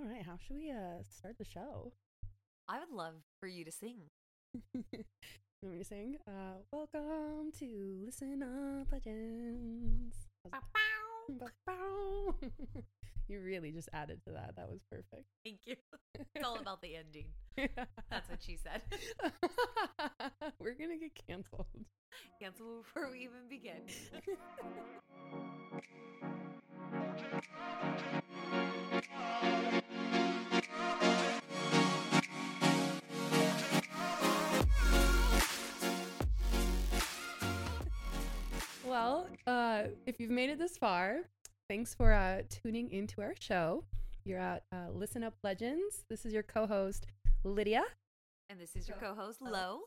All right, how should we uh start the show? I would love for you to sing. you want me to sing? Uh, welcome to Listen Up Legends. Bow-bow. you really just added to that. That was perfect. Thank you. It's all about the ending. That's what she said. We're gonna get canceled. Cancel before we even begin. Well, uh, if you've made it this far, thanks for uh, tuning into our show. You're at uh, Listen Up Legends. This is your co-host Lydia, and this is your co-host Lo.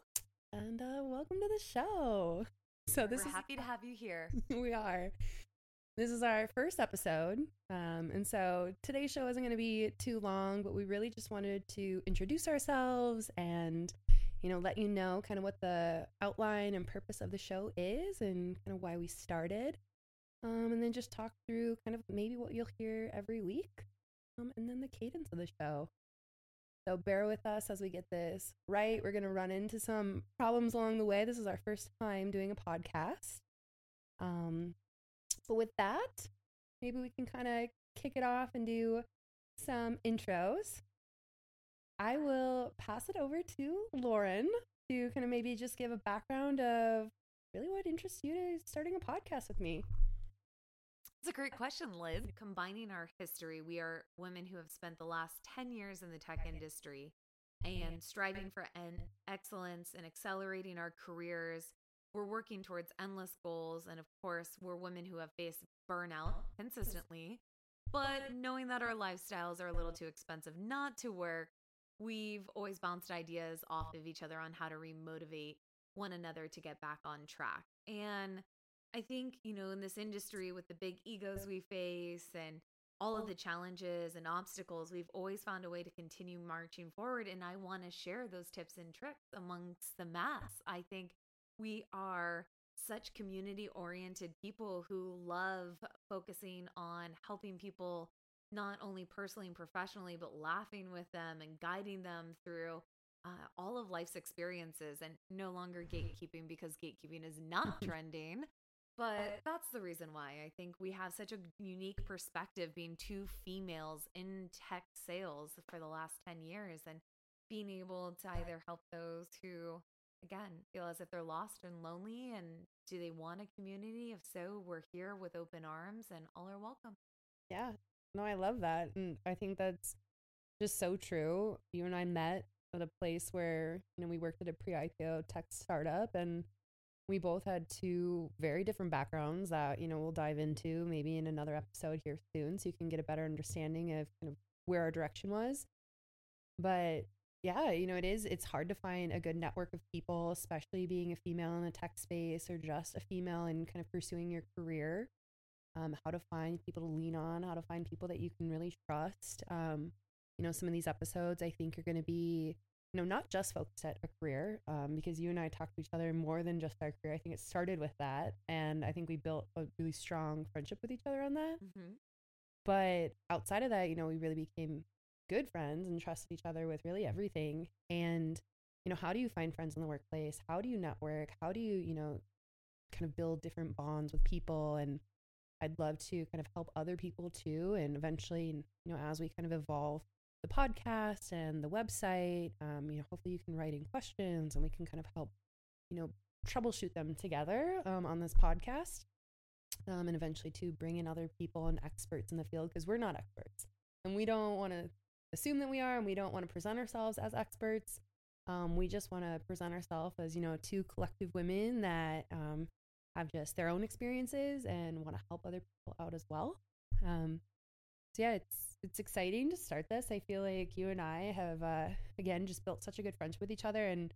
and uh, welcome to the show. So this We're is happy to have you here. we are. This is our first episode, um, and so today's show isn't going to be too long, but we really just wanted to introduce ourselves and you know let you know kind of what the outline and purpose of the show is and kind of why we started, um, and then just talk through kind of maybe what you'll hear every week, um, and then the cadence of the show. So bear with us as we get this right. We're going to run into some problems along the way. This is our first time doing a podcast. Um, but with that, maybe we can kind of kick it off and do some intros. I will pass it over to Lauren to kind of maybe just give a background of really what interests you to starting a podcast with me. It's a great question, Lids. Combining our history, we are women who have spent the last 10 years in the tech industry and striving for en- excellence and accelerating our careers. We're working towards endless goals. And of course, we're women who have faced burnout consistently. But knowing that our lifestyles are a little too expensive not to work, we've always bounced ideas off of each other on how to remotivate one another to get back on track. And I think, you know, in this industry with the big egos we face and all of the challenges and obstacles, we've always found a way to continue marching forward. And I want to share those tips and tricks amongst the mass. I think we are such community oriented people who love focusing on helping people not only personally and professionally, but laughing with them and guiding them through uh, all of life's experiences and no longer gatekeeping because gatekeeping is not trending. But that's the reason why I think we have such a unique perspective being two females in tech sales for the last 10 years and being able to either help those who, again, feel as if they're lost and lonely and do they want a community? If so, we're here with open arms and all are welcome. Yeah, no, I love that. And I think that's just so true. You and I met at a place where, you know, we worked at a pre IPO tech startup and we both had two very different backgrounds that, you know, we'll dive into maybe in another episode here soon so you can get a better understanding of kind of where our direction was. But yeah, you know, it is, it's hard to find a good network of people, especially being a female in the tech space or just a female and kind of pursuing your career um, how to find people to lean on, how to find people that you can really trust. Um, you know, some of these episodes I think are going to be, you know, not just focused at a career, um, because you and I talked to each other more than just our career. I think it started with that, and I think we built a really strong friendship with each other on that. Mm-hmm. But outside of that, you know, we really became good friends and trusted each other with really everything. And you know, how do you find friends in the workplace? How do you network? How do you, you know, kind of build different bonds with people and I'd love to kind of help other people too. And eventually, you know, as we kind of evolve the podcast and the website, um, you know, hopefully you can write in questions and we can kind of help, you know, troubleshoot them together um, on this podcast. Um, and eventually to bring in other people and experts in the field because we're not experts and we don't want to assume that we are and we don't want to present ourselves as experts. Um, we just want to present ourselves as, you know, two collective women that um, have just their own experiences and want to help other people out as well. Um, so yeah, it's it's exciting to start this. I feel like you and I have uh, again just built such a good friendship with each other, and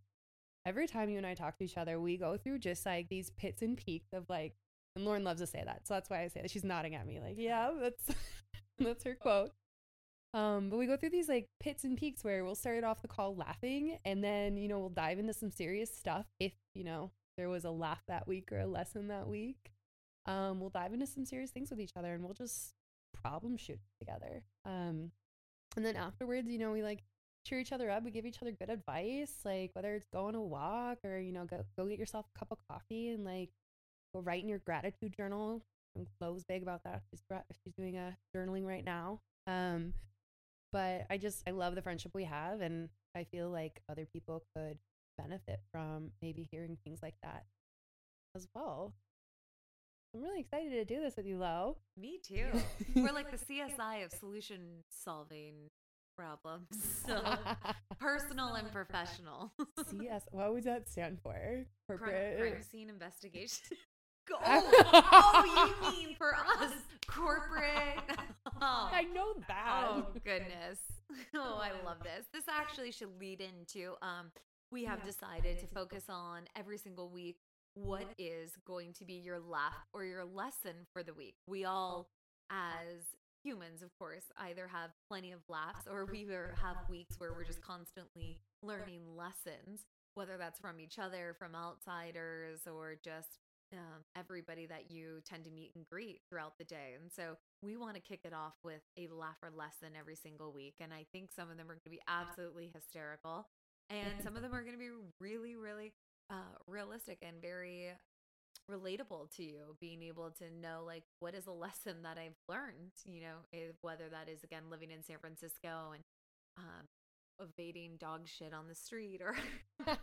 every time you and I talk to each other, we go through just like these pits and peaks of like. And Lauren loves to say that, so that's why I say that. She's nodding at me like, yeah, that's that's her quote. Um, but we go through these like pits and peaks where we'll start off the call laughing, and then you know we'll dive into some serious stuff if you know there was a laugh that week or a lesson that week. Um, we'll dive into some serious things with each other and we'll just problem shoot together. Um, And then afterwards, you know, we like cheer each other up. We give each other good advice, like whether it's go on a walk or, you know, go, go get yourself a cup of coffee and like go write in your gratitude journal. And Chloe's big about that. She's, she's doing a journaling right now. Um, but I just, I love the friendship we have. And I feel like other people could benefit from maybe hearing things like that as well. I'm really excited to do this with you, Lo. Me too. We're like the CSI of solution solving problems. So personal and professional. CS. What would that stand for? Crime, Corporate. crime scene investigation. oh, oh, you mean for us, corporate? Oh. I know that. Oh goodness. Oh, I love this. This actually should lead into um we have decided to focus on every single week what is going to be your laugh or your lesson for the week. We all as humans of course either have plenty of laughs or we have weeks where we're just constantly learning lessons whether that's from each other, from outsiders, or just um, everybody that you tend to meet and greet throughout the day. And so we want to kick it off with a laugh or lesson every single week. And I think some of them are going to be absolutely hysterical, and some of them are going to be really, really uh, realistic and very relatable to you. Being able to know, like, what is a lesson that I've learned, you know, if, whether that is, again, living in San Francisco and um, evading dog shit on the street or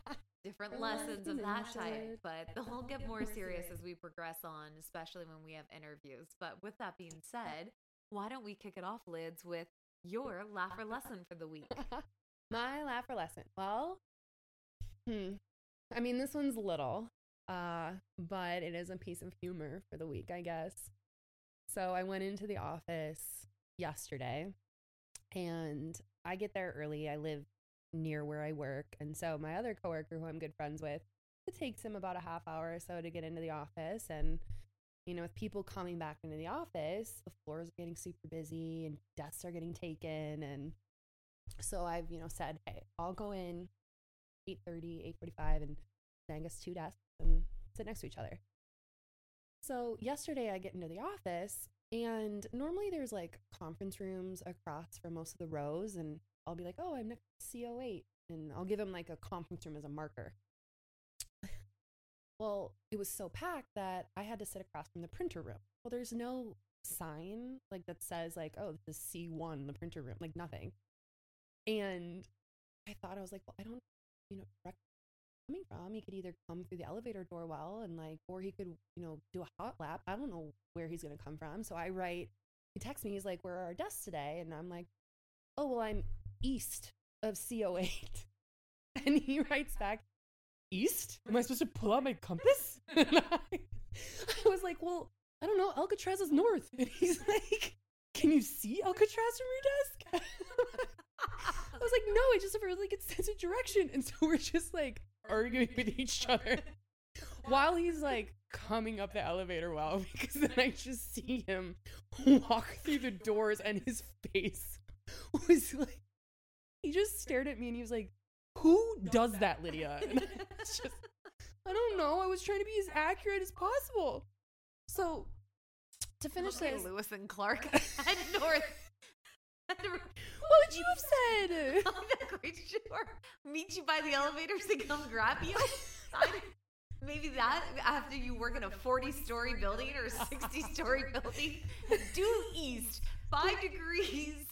different Or lessons of that type. But they'll get more serious as we progress on, especially when we have interviews. But with that being said, why don't we kick it off, Lids, with your laugh or lesson for the week? My laugh or lesson. Well, hmm. I mean, this one's little, uh, but it is a piece of humor for the week, I guess. So I went into the office yesterday and I get there early. I live near where I work. And so my other coworker who I'm good friends with, it takes him about a half hour or so to get into the office. And, you know, with people coming back into the office, the floors are getting super busy and desks are getting taken. And so I've, you know, said, hey, I'll go in 8.30, 8.45 and I guess two desks and sit next to each other. So yesterday I get into the office and normally there's like conference rooms across from most of the rows and I'll be like, oh, I'm next to CO8 and I'll give him like a conference room as a marker. well, it was so packed that I had to sit across from the printer room. Well, there's no sign like that says like, oh, this is C1, the printer room, like nothing. And I thought I was like, well, I don't, you know, coming from. He could either come through the elevator door well and like, or he could, you know, do a hot lap. I don't know where he's gonna come from. So I write. He texts me. He's like, "Where are our desks today?" And I'm like, "Oh well, I'm east of CO8." And he writes back, "East? Am I supposed to pull out my compass?" And I, I was like, "Well, I don't know. Alcatraz is north." And he's like, "Can you see Alcatraz from your desk?" I was like, no, I just have a really good sense of direction. And so we're just like arguing with each other while he's like coming up the elevator well, because then I just see him walk through the doors and his face was like, he just stared at me and he was like, who does that, Lydia? And it's just, I don't know. I was trying to be as accurate as possible. So to finish Okay, this, Lewis and Clark head north. What would you have said? I'm not quite sure. Meet you by the elevators to come grab you. Maybe that after you work in a 40 story building or a 60 story building, due east, five degrees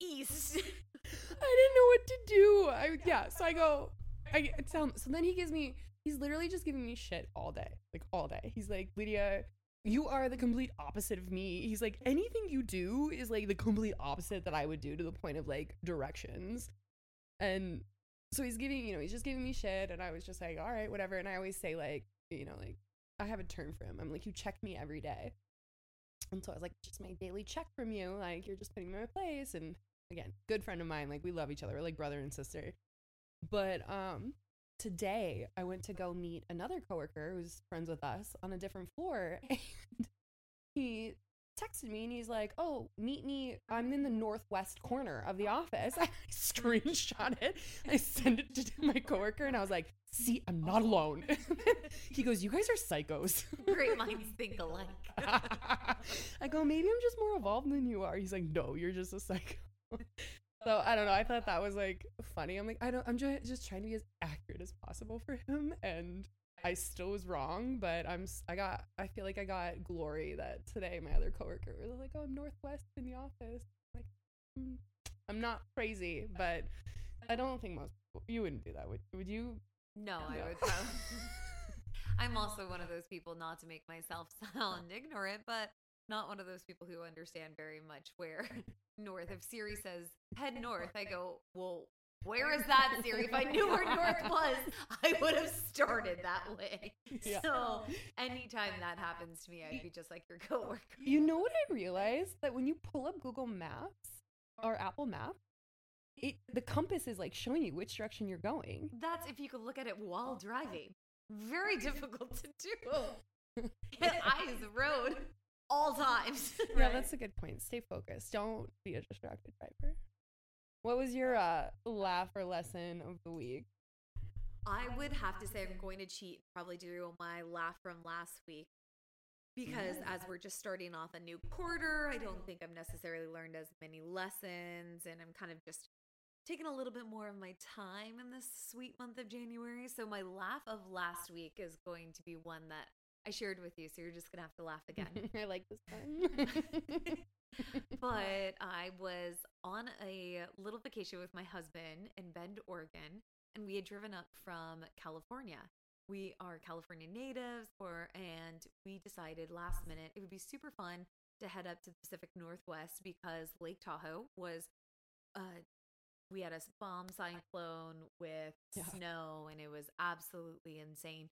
east. I didn't know what to do. I yeah, so I go I I tell him so then he gives me he's literally just giving me shit all day. Like all day. He's like, Lydia, you are the complete opposite of me. He's like, anything you do is like the complete opposite that I would do to the point of like directions. And so he's giving, you know, he's just giving me shit. And I was just like, all right, whatever. And I always say, like, you know, like, I have a term for him. I'm like, you check me every day. And so I was like, just my daily check from you. Like, you're just putting me in my place. And again, good friend of mine. Like, we love each other. We're like brother and sister. But um, today I went to go meet another coworker who's friends with us on a different floor. And he texted me and he's like, Oh, meet me. I'm in the northwest corner of the office. I screenshot it. I sent it to my coworker and I was like, See, I'm not alone. he goes, You guys are psychos. Great minds think alike. I go, Maybe I'm just more evolved than you are. He's like, No, you're just a psycho. so I don't know. I thought that was like funny. I'm like, I don't. I'm just just trying to be as accurate as possible for him, and I still was wrong. But I'm I got. I feel like I got glory that today my other coworker was like, "Oh, I'm Northwest in the office." Like, mm, I'm not crazy, but I don't think most people. You wouldn't do that, would would you? No, I would probably. I'm also one of those people, not to make myself sound ignorant, but not one of those people who understand very much where north. If Siri says head north, I go, well, where is that, Siri? If I knew where north was, I would have started that way. Yeah. So anytime that happens to me, I'd be just like your coworker. You know what I realized that when you pull up Google Maps or Apple Maps, it the compass is like showing you which direction you're going. That's if you could look at it while driving. Very difficult to do. Hit eyes the road all times. Yeah, right? that's a good point. Stay focused. Don't be a distracted driver. What was your uh, laugh or lesson of the week? I would have to say I'm going to cheat, and probably do my laugh from last week. Because as we're just starting off a new quarter, I don't think I've necessarily learned as many lessons, and I'm kind of just taking a little bit more of my time in this sweet month of January. So my laugh of last week is going to be one that I shared with you, so you're just gonna have to laugh again. I like this one. but I was on a little vacation with my husband in Bend, Oregon, and we had driven up from California. We are California natives, or and we decided last minute it would be super fun to head up to the Pacific Northwest because Lake Tahoe was uh we had a bomb cyclone with Yeah. snow and it was absolutely insane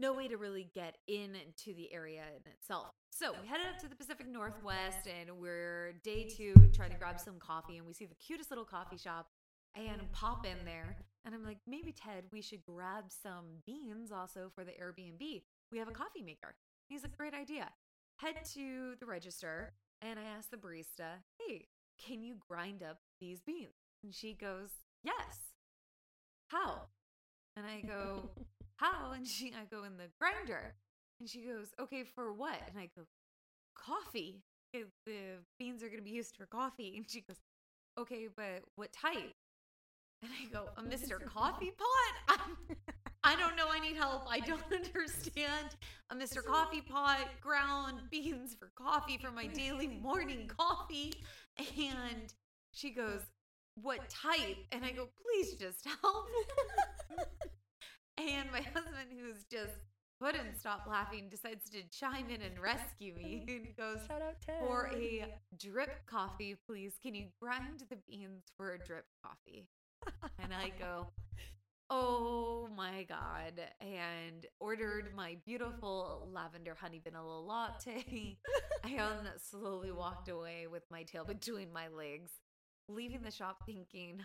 no way to really get into the area in itself. So we headed up to the Pacific Northwest and we're day two trying to grab some coffee and we see the cutest little coffee shop and pop in there. And I'm like, maybe Ted, we should grab some beans also for the Airbnb. We have a coffee maker. He's like, great idea. Head to the register and I ask the barista, hey, can you grind up these beans? And she goes, yes. How? And I go, how? And she, I go in the grinder. And she goes, okay, for what? And I go, coffee. The beans are going to be used for coffee. And she goes, okay, but what type? And I go, a Mr. Coffee Pot? I'm, I don't know. I need help. I don't understand. A Mr. Coffee Pot, ground beans for coffee for my daily morning coffee. And she goes, what type? And I go, please just help. And my husband, who's just couldn't stop laughing, decides to chime in and rescue me. And he goes, Shout out Ted. for a drip coffee, please. Can you grind the beans for a drip coffee? And I go, oh my God. And ordered my beautiful lavender honey vanilla latte. and um, slowly walked away with my tail between my legs, leaving the shop thinking,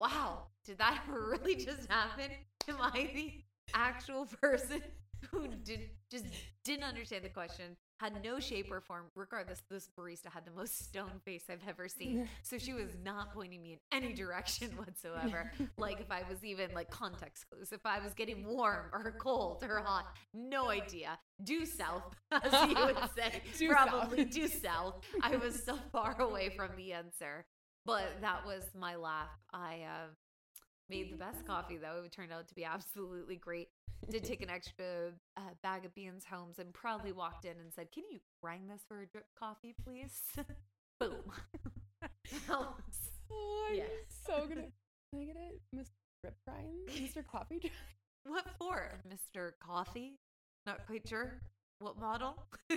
wow, did that really just happen? Am I the actual person who did just didn't understand the question, had no shape or form. Regardless, this barista had the most stone face I've ever seen. So she was not pointing me in any direction whatsoever. Like if I was even like context clues, if I was getting warm or cold or hot, no idea. Due south, as you would say, Due probably south. due south. I was so far away from the answer, but that was my laugh. I uh, made the best coffee though. It turned out to be absolutely great. Did take an extra uh, bag of beans home and proudly walked in and said, "Can you grind this for a drip coffee, please?" Boom. Oh, Yes. so gonna. Can I get it, Mr. Drip Grind, Mr. Coffee? What for, Mister Coffee? Not quite sure what model.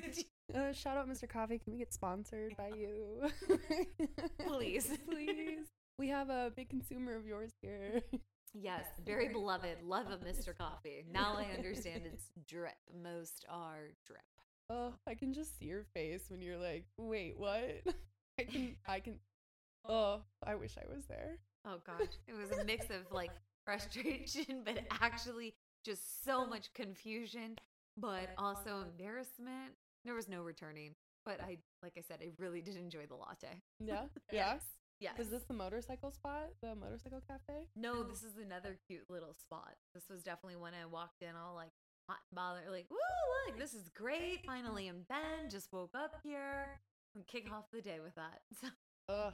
Uh, shout out, Mr. Coffee. Can we get sponsored by you? Please. please. We have a big consumer of yours here. yes, very beloved. Love of Mister Coffee. Now I understand it's drip. Most are drip. Oh, I can just see your face when you're like, "Wait, what?" I can, I can. Oh, I wish I was there. Oh gosh, it was a mix of like frustration, but actually just so much confusion, but also embarrassment. There was no returning, but I, like I said, I really did enjoy the latte. Yeah, yeah. Yes. Yes. Was this the motorcycle spot? The motorcycle cafe? No, this is another cute little spot. This was definitely when I walked in all like hot and bothered, like, woo, look, this is great. Finally in Bend, just woke up here. And kick off the day with that. So Ugh.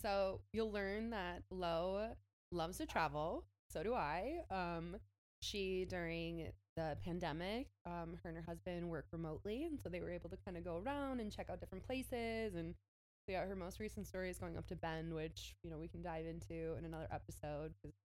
So you'll learn that Lo loves to travel. So do I. Um, she during the pandemic, um, her and her husband work remotely, and so they were able to kind of go around and check out different places. And so yeah, her most recent story is going up to Bend, which you know we can dive into in another episode because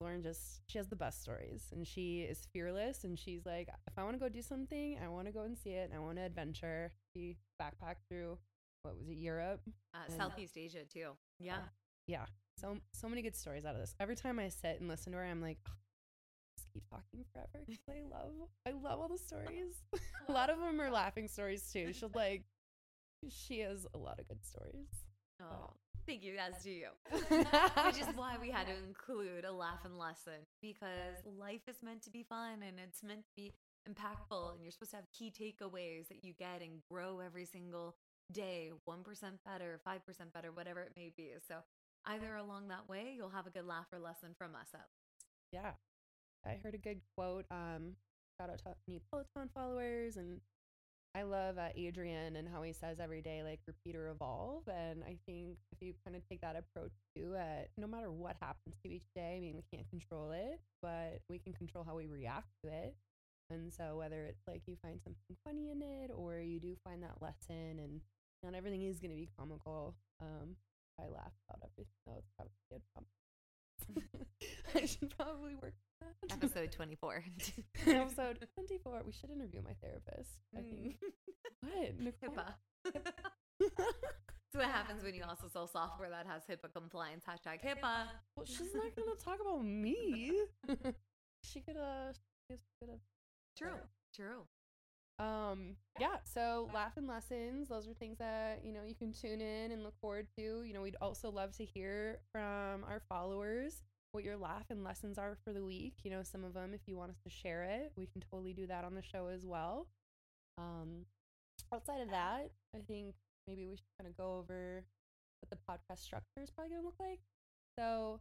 Lauren just she has the best stories, and she is fearless, and she's like, if I want to go do something, I want to go and see it, and I want to adventure. She backpacked through what was it, Europe, Uh, Southeast Asia too. Yeah. yeah so so many good stories out of this every time i sit and listen to her i'm like "Ugh, just keep talking forever because i love i love all the stories a lot of them are laughing stories too she'll like she has a lot of good stories Oh, thank you, as do you. Which is why we had to include a laugh and lesson because life is meant to be fun and it's meant to be impactful, and you're supposed to have key takeaways that you get and grow every single day 1% better, 5% better, whatever it may be. So, either along that way, you'll have a good laugh or lesson from us. At least. yeah i heard a good quote um shout out to any peloton followers and i love uh, adrian and how he says every day like repeat or evolve and i think if you kind of take that approach to it, no matter what happens to each day i mean we can't control it but we can control how we react to it and so whether it's like you find something funny in it or you do find that lesson and not everything is going to be comical um i laugh about everything though it's probably good I should probably work that. Episode 24. episode 24. We should interview my therapist. I think. What? Nicole? HIPAA. So what happens when you also sell software that has HIPAA compliance? Hashtag HIPAA. Well, she's not going to talk about me. she could, uh, she could have. True. True. Um, yeah, so laughing lessons, those are things that, you know, you can tune in and look forward to. You know, we'd also love to hear from our followers what your laugh and lessons are for the week. You know, some of them, if you want us to share it, we can totally do that on the show as well. Um, outside of that, I think maybe we should kind of go over what the podcast structure is probably going to look like. So,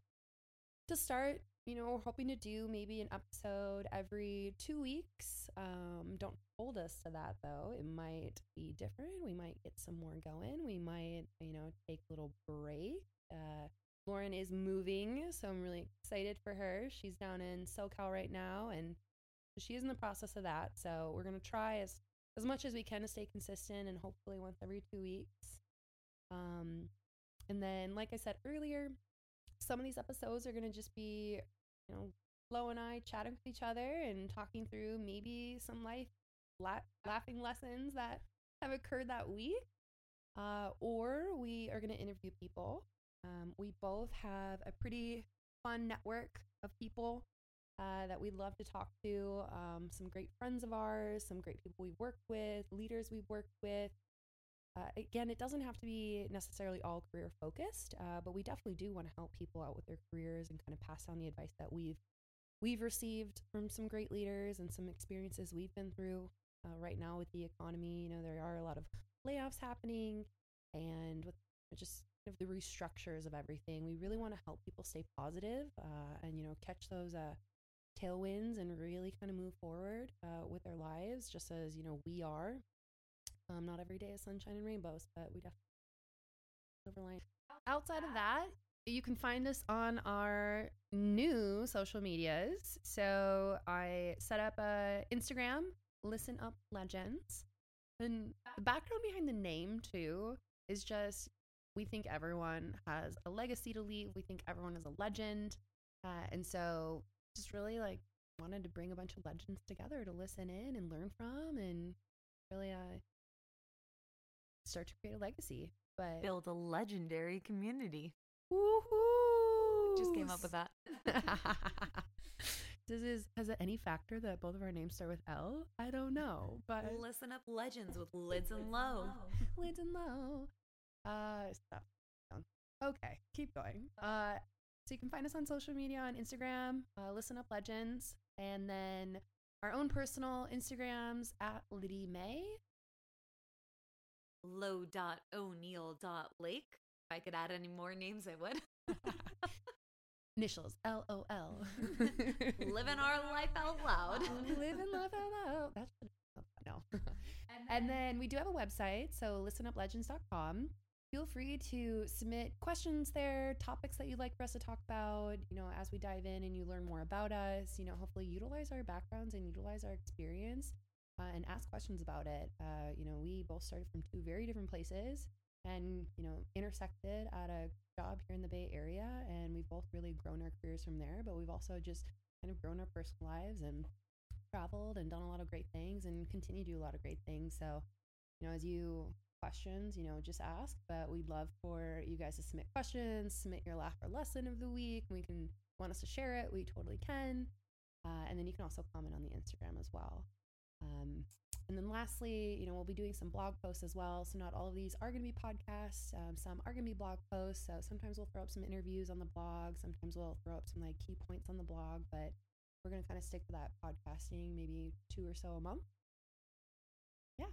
to start, you know, we're hoping to do maybe an episode every two weeks. Um, don't hold us to that though. It might be different. We might get some more going. We might, you know, take a little break. Uh, Lauren is moving, so I'm really excited for her. She's down in SoCal right now, and she is in the process of that. So we're gonna try as as much as we can to stay consistent, and hopefully once every two weeks. Um, and then, like I said earlier, some of these episodes are gonna just be, you know, Lo and I chatting with each other and talking through maybe some life la- laughing lessons that have occurred that week. Uh, or we are going to interview people. Um, we both have a pretty fun network of people uh, that we'd love to talk to. Um, some great friends of ours, some great people we work with, leaders we work with. Uh, again, it doesn't have to be necessarily all career focused, uh, but we definitely do want to help people out with their careers and kind of pass down the advice that we've we've received from some great leaders and some experiences we've been through uh, right now with the economy. You know, there are a lot of layoffs happening, and with just of the restructures of everything, we really want to help people stay positive, uh, and you know catch those uh, tailwinds and really kind of move forward uh, with their lives, just as you know we are. Um, not every day is sunshine and rainbows, but we definitely silver line. Outside of that, you can find us on our new social medias. So I set up a Instagram, Listen Up Legends. And the background behind the name too is just we think everyone has a legacy to leave. We think everyone is a legend. Uh, and so just really like wanted to bring a bunch of legends together to listen in and learn from and really uh start to create a legacy. But Build a legendary community. Woohoo! Just came up with that. Does is has it any factor that both of our names start with L? I don't know, but Listen up legends with lids and Lo. lids and Lo. Uh, stop. Okay, keep going. Uh, so you can find us on social media on Instagram, uh, Listen Up Legends, and then our own personal Instagrams at Liddy May. Low dot O'Neill dot Lake. If I could add any more names, I would. Initials L O L. Living our life out loud. Living life out loud. That should oh, no. and then we do have a website, so listenuplegends.com. feel free to submit questions there, topics that you'd like for us to talk about, you know, as we dive in and you learn more about us, you know, hopefully utilize our backgrounds and utilize our experience uh, and ask questions about it. Uh, you know, we both started from two very different places and, you know, intersected at a job here in the Bay Area. And we've both really grown our careers from there, but we've also just kind of grown our personal lives and traveled and done a lot of great things and continue to do a lot of great things. So, you know, as you questions, you know, just ask. But we'd love for you guys to submit questions, submit your laugh or lesson of the week. We can want us to share it. We totally can. Uh, and then you can also comment on the Instagram as well. Um, and then lastly, you know, we'll be doing some blog posts as well. So not all of these are going to be podcasts. Um, some are going to be blog posts. So sometimes we'll throw up some interviews on the blog. Sometimes we'll throw up some like key points on the blog. But we're going to kind of stick to that podcasting, maybe two or so a month. Yeah.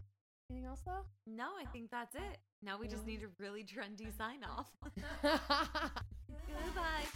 Anything else though? No, I think that's it. Now we yeah. just need a really trendy sign off. Goodbye.